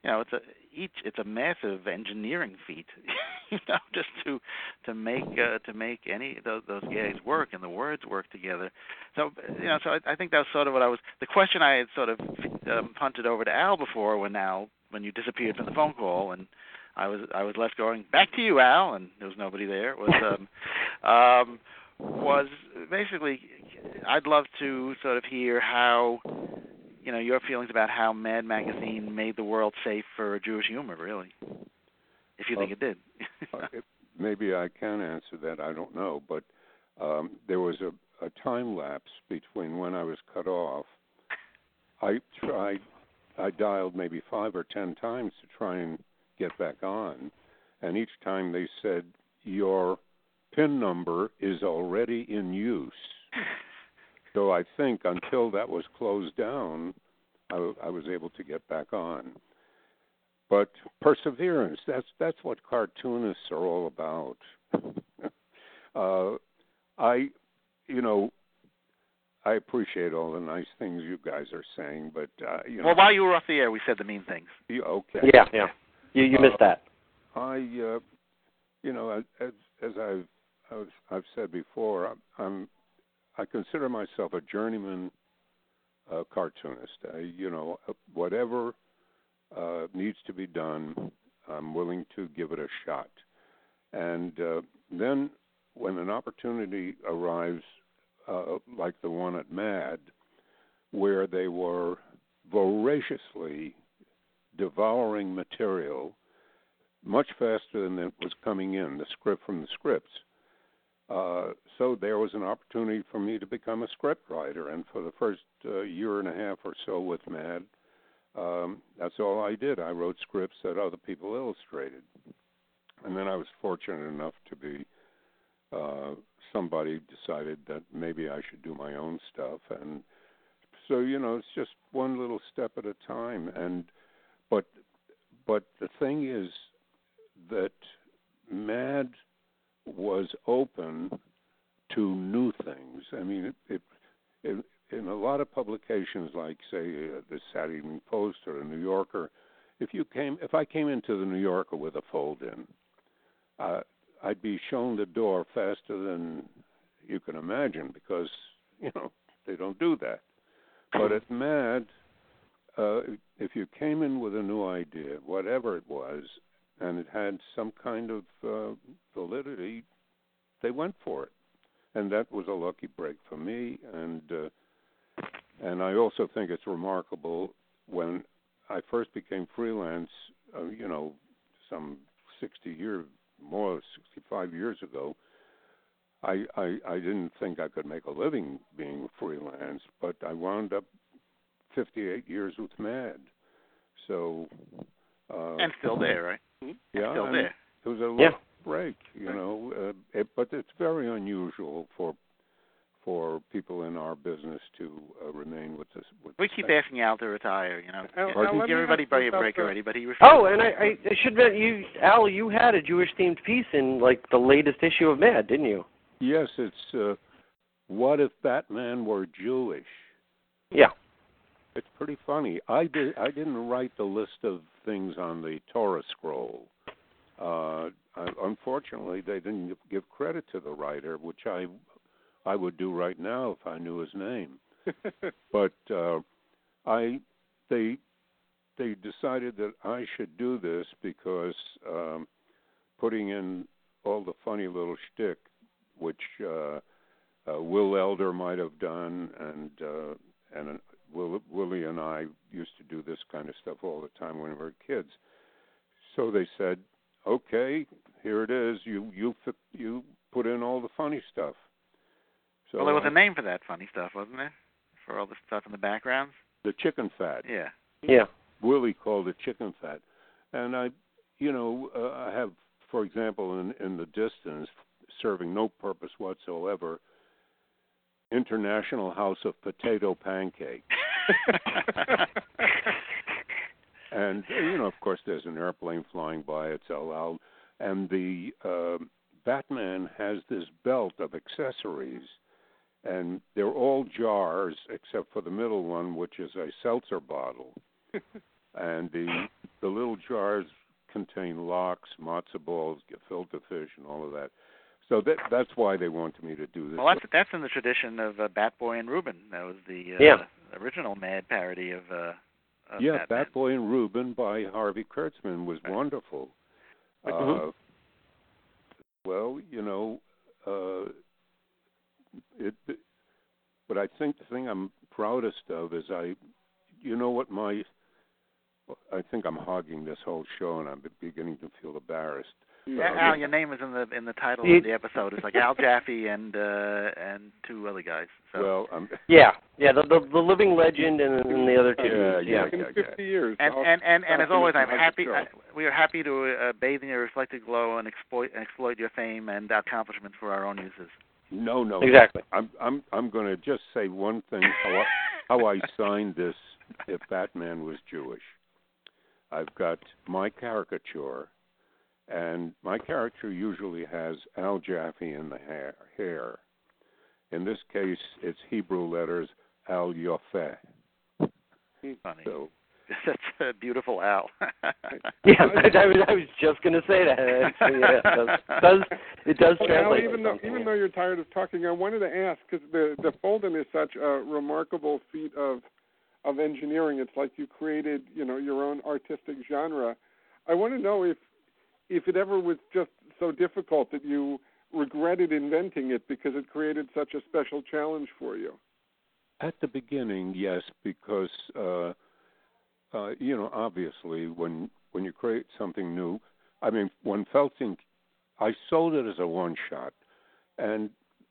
you know it's a each it's a massive engineering feat you know just to to make uh, to make any those those gags work and the words work together. So you know so I, I think that's sort of what I was the question I had sort of um, punted over to Al before when Al when you disappeared from the phone call and I was I was left going back to you Al and there was nobody there. Was um um was basically I'd love to sort of hear how you know your feelings about how Mad Magazine made the world safe for Jewish humor, really, if you think Uh, it did. Uh, maybe I can answer that. I don't know, but um, there was a, a time lapse between when I was cut off. I tried. I dialed maybe five or ten times to try and get back on, and each time they said your PIN number is already in use. So I think until that was closed down, I was able to get back on. But perseverance, that's that's what cartoonists are all about. uh, I, you know, I appreciate all the nice things you guys are saying, but uh, you know, well, while you were off the air, we said the mean things. you- okay. Yeah, yeah. You you missed that. I, uh, you know, as as as I've I've, I've said before, I'm, I'm I consider myself a journeyman uh, cartoonist. I, you know, whatever uh, needs to be done, I'm willing to give it a shot. And uh, then, when an opportunity arrives, uh, like the one at Mad, where they were voraciously devouring material much faster than it was coming in, the script from the scripts. Uh, so there was an opportunity for me to become a script writer, and for the first uh, year and a half or so with Mad, um, that's all I did. I wrote scripts that other people illustrated, and then I was fortunate enough to be uh, somebody decided that maybe I should do my own stuff, and so you know it's just one little step at a time. And but but the thing is that Mad was open to new things. I mean, it, it, it in a lot of publications, like say uh, the Saturday Evening Post or the New Yorker, if you came, if I came into the New Yorker with a fold-in, uh, I'd be shown the door faster than you can imagine because you know they don't do that. But at Mad, uh, if you came in with a new idea, whatever it was, and it had some kind of uh, validity, they went for it, and that was a lucky break for me. And uh, and I also think it's remarkable when I first became freelance. Uh, you know, some 60 years, more 65 years ago. I, I I didn't think I could make a living being freelance, but I wound up 58 years with Mad. So uh, and still there, right? Yeah, still there. It was a Yeah. break, you know, uh, it, but it's very unusual for for people in our business to uh, remain with this. With We keep same- asking Al to retire. You know, Al- Yeah, Al, give everybody ask a about break the- already, but he refuses. Oh, and I, I, I should bet you, Al, you had a Jewish themed piece in like the latest issue of Mad, didn't you? Yes, it's uh, what if Batman were Jewish? Yeah. It's pretty funny. I did. I didn't write the list of things on the Torah scroll. Uh, unfortunately, they didn't give credit to the writer, which I I would do right now if I knew his name. but uh, I they they decided that I should do this because um, putting in all the funny little shtick, which uh, uh, Will Elder might have done, and uh, and Will, Willie and I used to do this kind of stuff all the time when we were kids. So they said, "Okay, here it is. You you you put in all the funny stuff." So well, there was I- a name for that funny stuff, wasn't there? For all the stuff in the backgrounds. the chicken fat. Yeah. Yeah. Willie called it chicken fat, and I, you know, uh, I have, for example, in in the distance, serving no purpose whatsoever. International House of Potato Pancake, and you know, of course, there's an airplane flying by. It's all out, and the uh, Batman has this belt of accessories, and they're all jars except for the middle one, which is a seltzer bottle and the the little jars contain lox, matzo balls, gefilte fish, and all of that. So that that's why they wanted me to do this. well, that's that's in the tradition of uh, Batboy and Rubin. That was the uh, Yeah. original Mad parody of. Uh, of yeah, Batman. Bat Boy and Rubin by Harvey Kurtzman was wonderful. Uh, Mhm. well, you know, uh, it. But I think the thing I'm proudest of is I, you know, what my. I think I'm hogging this whole show, and I'm beginning to feel embarrassed. Yeah, Uh, Al, your name is in the in the title You- of the episode. It's like Al Jaffee and uh and two other guys. So Well, I'm. Yeah. Yeah. The the, the living legend and, and the other two. Yeah, yeah. in 50 years. and I'll- and and, and I'll as always, I'm happy. I, we are happy to uh, bathe in your reflected glow and exploit and exploit your fame and accomplishments for our own uses. No, no. Exactly. I'm I'm I'm going to just say one thing how I, how I signed this if Batman was Jewish. I've got my caricature and my character usually has Al Jaffee in the hair, hair. In this case, it's Hebrew letters Al Yofeh. Funny. So That's uh, beautiful, Al. Yeah, I was, I was just going to say that. Yeah, it does, does it does Well, Al, even though even though you're tired of talking, I wanted to ask because the the Fold-In is such a remarkable feat of of engineering. It's like you created you know your own artistic genre. I want to know if if it ever was just so difficult that you regretted inventing it because it created such a special challenge for you. At the beginning, yes, because uh, uh, you know, obviously, when when you create something new, I mean, when Felting, I sold it as a one shot, and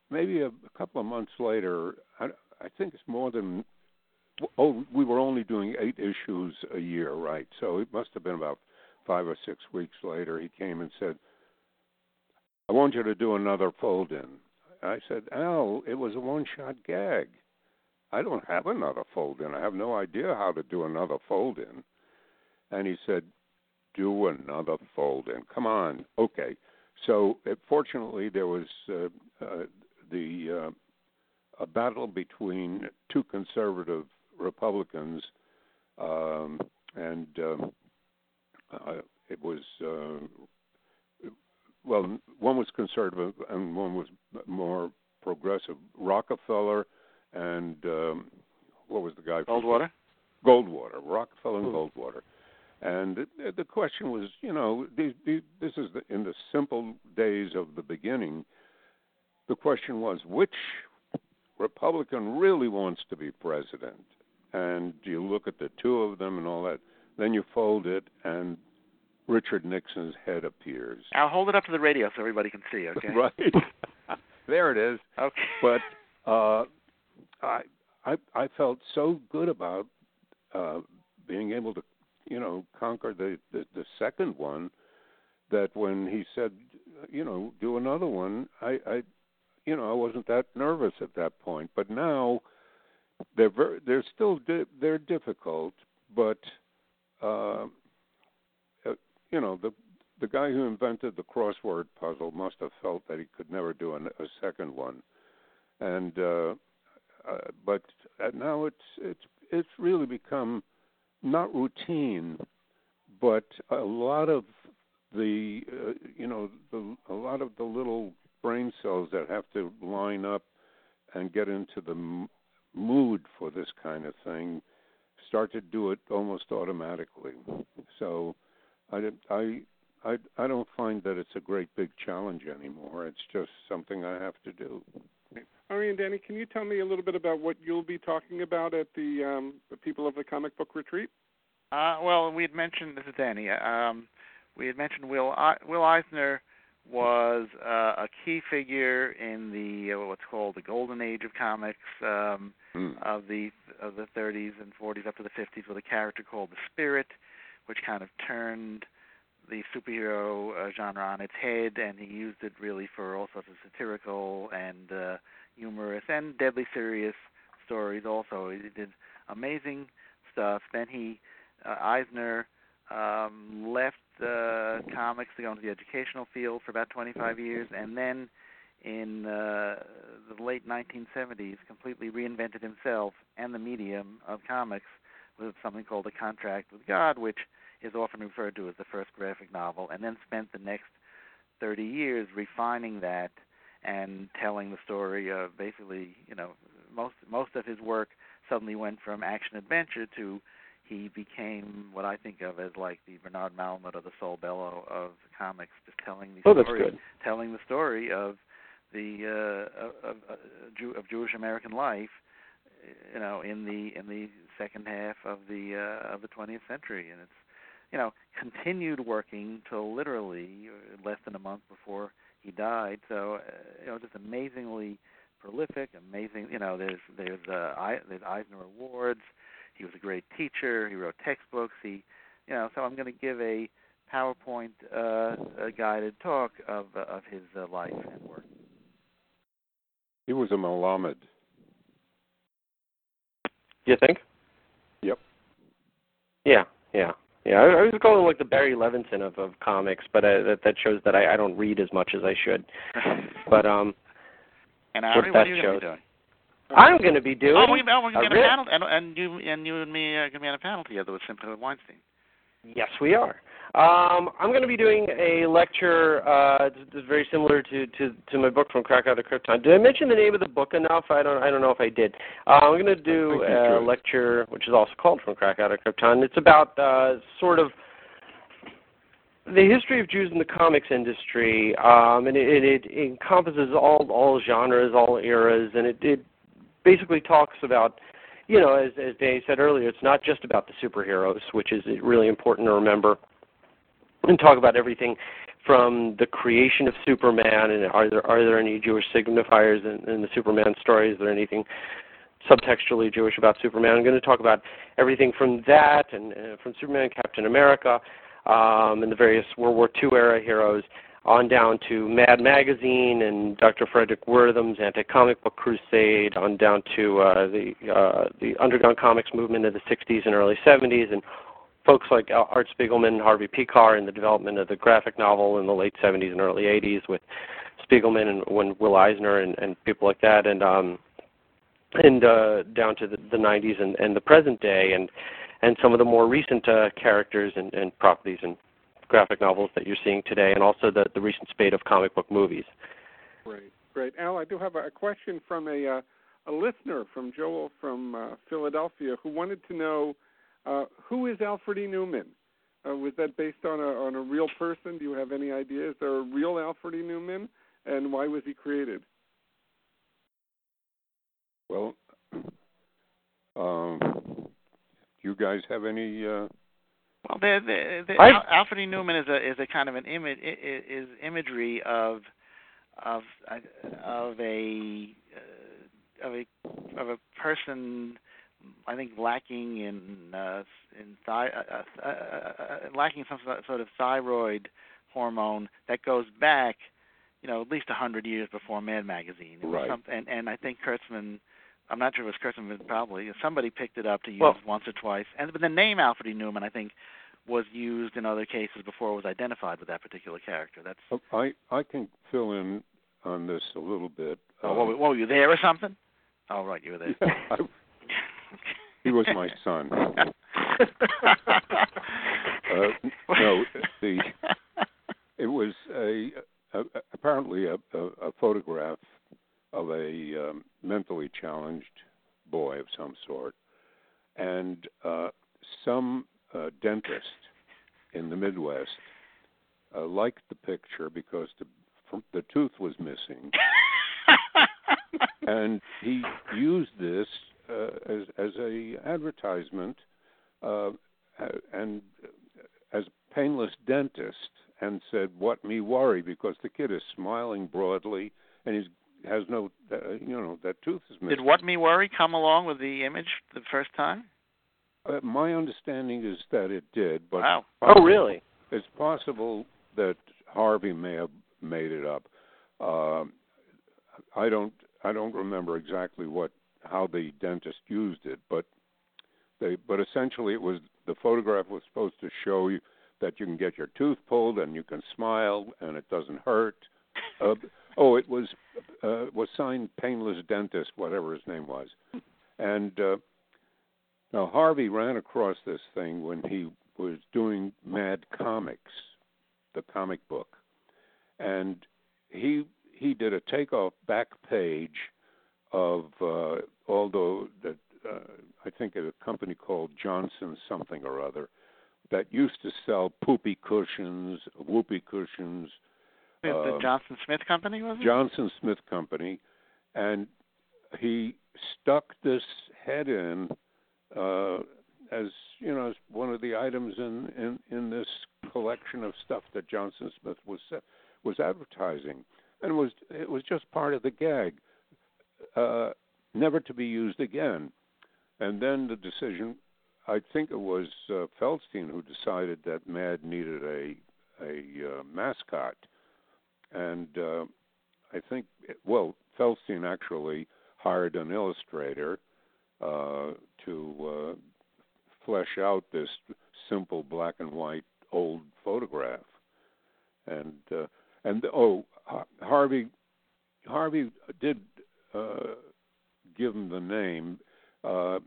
maybe a, a couple of months later, I, I think it's more than. Oh, we were only doing eight issues a year, right? So it must have been about five or six weeks later. He came and said, "I want you to do another fold in." I said, "Al, it was a one shot gag." I don't have another fold in. I have no idea how to do another fold in. And he said, Do another fold in. Come on. Okay. So uh, fortunately, there was uh, uh, the uh, a battle between two conservative Republicans, um, and um, uh, it was uh, well, one was conservative and one was more progressive. Rockefeller and um, what was the guy? Goldwater. Goldwater, Rockefeller and Goldwater. And the, the question was, you know, these, these, this is the, in the simple days of the beginning. The question was, which Republican really wants to be president? And you look at the two of them and all that. Then you fold it, and Richard Nixon's head appears. I'll hold it up to the radio so everybody can see. Okay. right. there it is. Okay. But uh, I I I felt so good about uh, being able to you know conquer the, the the second one that when he said you know do another one I I you know I wasn't that nervous at that point. But now they're very they're still di- they're difficult, but uh, uh, you know the the guy who invented the crossword puzzle must have felt that he could never do an, a second one, and uh, uh, but now it's it's it's really become not routine, but a lot of the uh, you know the, a lot of the little brain cells that have to line up and get into the m- mood for this kind of thing start to do it almost automatically. So I I I I don't find that it's a great big challenge anymore. It's just something I have to do. Arie and Danny, can you tell me a little bit about what you'll be talking about at the um, the People of the Comic Book Retreat? Uh, well, we had mentioned this is Danny. Um, we had mentioned Will I- Will Eisner was uh, a key figure in the uh, what's called the golden age of comics um, Mm. of the of the 30s and 40s up to the 50s with a character called the Spirit, which kind of turned the superhero uh, genre on its head, and he used it really for all sorts of satirical and uh, humorous and deadly serious stories. Also, he did amazing stuff. Then he uh, Eisner um, left uh, comics to go into the educational field for about 25 years, and then in uh, the late 1970s, completely reinvented himself and the medium of comics with something called A Contract with God, which is often referred to as the first graphic novel, and then spent the next 30 years refining that and telling the story of basically, you know, most most of his work suddenly went from action adventure to he became what I think of as like the Bernard Malamud or the Saul Bellow of comics, just telling the Oh, story, telling the story of the uh, of, of, of, Jew, of Jewish American life, you know, in the in the second half of the uh, of the 20th century, and it's you know continued working till literally uh, less than a month before he died. So uh, you know, just amazingly prolific, amazing. You know, there's there's uh, I, there's Eisner Awards. He was a great teacher. He wrote textbooks. He, you know, so I'm going to give a PowerPoint uh, a guided talk of uh, of his uh, life and work. He was a Malamud. You think? Yep. Yeah, yeah, yeah. I, I was calling him like the Barry Levinson of, of comics, but uh, that that shows that I, I don't read as much as I should. But um, and What Arie, what that are you going to be doing? I'm going to be doing. Oh, we, oh, we're a going to get real- a panel, and, and you and you and me are going to be on a panel together with Cynthia Weinstein. Yes, we are. Um, I'm going to be doing a lecture. Uh, it's, it's very similar to, to, to my book from Krakow to Krypton. Did I mention the name of the book enough? I don't. I don't know if I did. Uh, I'm going to do a did. lecture, which is also called From Krakow to Krypton. It's about uh, sort of the history of Jews in the comics industry, um, and it, it, it encompasses all all genres, all eras, and it, it basically talks about you know, as as Danny said earlier, it's not just about the superheroes, which is really important to remember, and talk about everything from the creation of Superman and are there are there any Jewish signifiers in, in the Superman story? Is there anything subtextually Jewish about Superman? I'm going to talk about everything from that and uh, from Superman, Captain America, um, and the various World War II era heroes on down to Mad Magazine and Dr. Fredric Wertham's anti-comic book crusade, on down to uh, the uh, the underground comics movement of the 60s and early 70s, and folks like Art Spiegelman and Harvey Pekar in the development of the graphic novel in the late 70s and early 80s with Spiegelman and when Will Eisner and, and people like that, and um, and uh, down to the, the 90s and, and the present day, and and some of the more recent uh, characters and, and properties and graphic novels that you're seeing today, and also the the recent spate of comic book movies. Great, great. Al, I do have a, question from a uh, a listener from Joel from uh, Philadelphia who wanted to know uh, who is Alfred E. Neuman. Uh, was that based on a on a real person? Do you have any idea? Is there a real Alfred E. Neuman, and why was he created? Well, um, do you guys have any? Well, the, the, the Al- Alfred E. Neuman is a is a kind of an image is imagery of of of a uh, of a of a person I think lacking in uh, in thi- uh, uh, uh, uh, lacking some sort of thyroid hormone that goes back, you know, at least a hundred years before Mad Magazine. right. Some, and and I think Kurtzman, I'm not sure if it was Kurtzman, but probably somebody picked it up to use well, once or twice. And but the name Alfred E. Neuman, I think, was used in other cases before it was identified with that particular character. That's. Oh, I I can fill in on this a little bit. Oh, what, what, were you there or something? Oh, right, you were there. Yeah, I, he was my son. uh, no, the it was a, a apparently a, a, a photograph of a um, mentally challenged boy of some sort, and uh, some uh, dentist in the Midwest uh, liked the picture because the the tooth was missing, and he used this uh, as as a advertisement uh, and as painless dentist and said, "What me worry?" Because the kid is smiling broadly and he's has no, uh, you know, that tooth is missing. Did "What Me Worry" come along with the image the first time? Uh, my understanding is that it did, but wow. oh, really? It's possible that Harvey may have made it up. Uh, I don't, I don't remember exactly what how the dentist used it, but they but essentially it was the photograph was supposed to show you that you can get your tooth pulled and you can smile and it doesn't hurt. Uh, oh, it was uh, was signed painless dentist, whatever his name was, and uh, now Harvey ran across this thing when he was doing Mad Comics, the comic book, and he he did a takeoff back page of uh, although that uh, I think a company called Johnson something or other that used to sell poopy cushions, whoopee cushions. The, uh, Johnson Smith Company was it? Johnson Smith Company, and he stuck this head in uh, as you know as one of the items in, in in this collection of stuff that Johnson Smith was was advertising, and it was it was just part of the gag. Uh, never to be used again. And then the decision, I think it was uh, Feldstein who decided that Mad needed a a uh, mascot, and uh, I think well Feldstein actually hired an illustrator uh, to uh, flesh out this simple black and white old photograph, and uh, and oh Harvey Harvey did uh, give him the name, uh,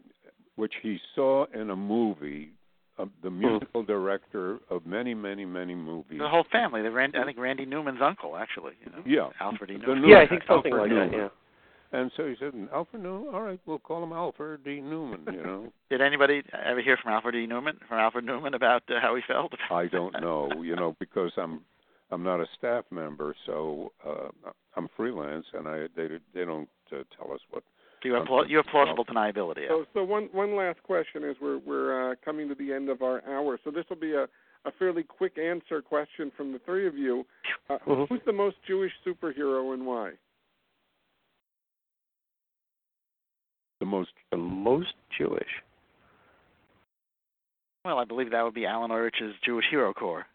which he saw in a movie. Uh, the musical director of many, many, many movies. The whole family. The Rand, I think Randy Newman's uncle, actually. You know, yeah, Alfred E. Newman. Yeah, I think something Alfred like Newman. that. Yeah. And so he said, Alfred Newman. All right, we'll call him Alfred D. Newman. You know. Did anybody ever hear from Alfred E. Newman, from Alfred Newman, about uh, how he felt? I don't know. You know, because I'm I'm not a staff member, so uh, I'm freelance, and I they they don't uh, tell us what you have pl- you have plausible deniability. So, so one one last question is we're we're uh, coming to the end of our hour. So this will be a a fairly quick answer question from the three of you. Uh, mm-hmm. Who's the most Jewish superhero and why? The most the most Jewish. Well, I believe that would be Alan Ulrich's Jewish Hero Corps.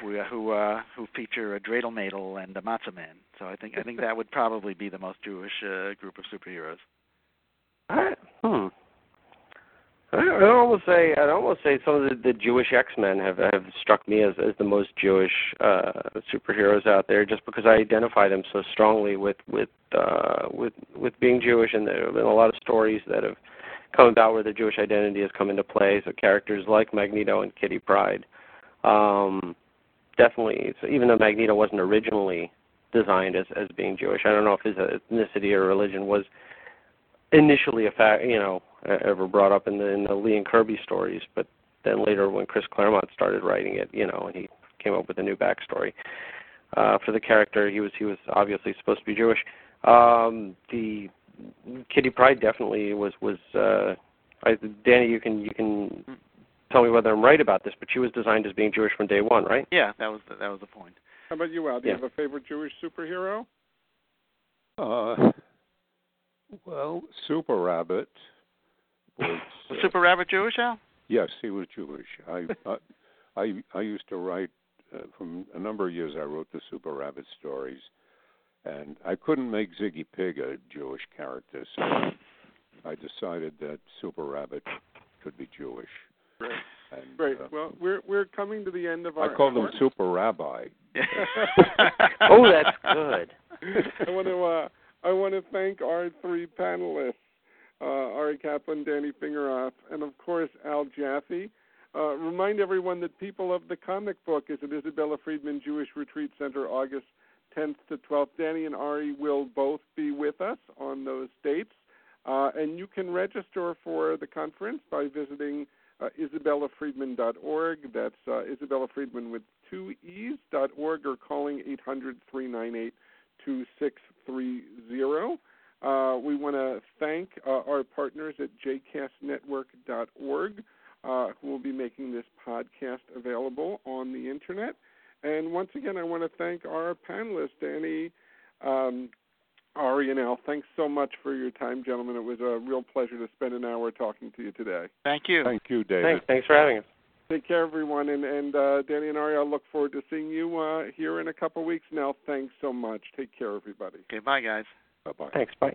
Who who uh, who feature a Dreidel Maidel and a matzah man. So I think I think that would probably be the most Jewish uh, group of superheroes. I, hmm. I'd almost say I'd almost say some of the, the Jewish X Men have have struck me as as the most Jewish uh, superheroes out there, just because I identify them so strongly with with uh, with with being Jewish, and there have been a lot of stories that have come about where the Jewish identity has come into play. So characters like Magneto and Kitty Pryde Um, definitely, so even though Magneto wasn't originally designed as as being Jewish, I don't know if his ethnicity or religion was initially a fact, you know, ever brought up in the in the Lee and Kirby stories, but then later when Chris Claremont started writing it, you know, and he came up with a new backstory uh, for the character, he was he was obviously supposed to be Jewish. Um, the Kitty Pryde definitely was was. Uh, I, Danny, you can you can tell me whether I'm right about this, but she was designed as being Jewish from day one, right? Yeah, that was the, that was the point. How about you, Al? Do Yeah. you have a favorite Jewish superhero? Uh, well, Super Rabbit was. Was uh, Super Rabbit Jewish, Al? Yes, he was Jewish. I I I, I used to write uh, from a number of years. I wrote the Super Rabbit stories, and I couldn't make Ziggy Pig a Jewish character, so I decided that Super Rabbit could be Jewish. Great. And, Great. uh, Well, we're we're coming to the end of our. I call him hour. Super Rabbi. Oh, that's good. I want to uh, I want to thank our three panelists, uh, Arie Kaplan, Danny Fingeroth, and of course Al Jaffee. Uh, remind everyone that People of the Comic Book is at Isabella Freedman Jewish Retreat Center, August 10th to 12th. Danny and Ari will both be with us on those dates, uh, and you can register for the conference by visiting uh, isabellafreedman.org. That's uh, Isabella Freedman with two e's dot org, or calling 800 398 2630. Uh, we want to thank uh, our partners at jcastnetwork.org uh, who will be making this podcast available on the internet. And once again, I want to thank our panelists, Danny, um, Arie, and Al. Thanks so much for your time, gentlemen. It was a real pleasure to spend an hour talking to you today. Thank you. Thank you, David. Thanks. Thanks for having us. Take care, everyone. And, and uh, Danny and Arie, I look forward to seeing you uh, here in a couple weeks now. Thanks so much. Take care, everybody. Okay, bye, guys. Bye bye. Thanks. Bye.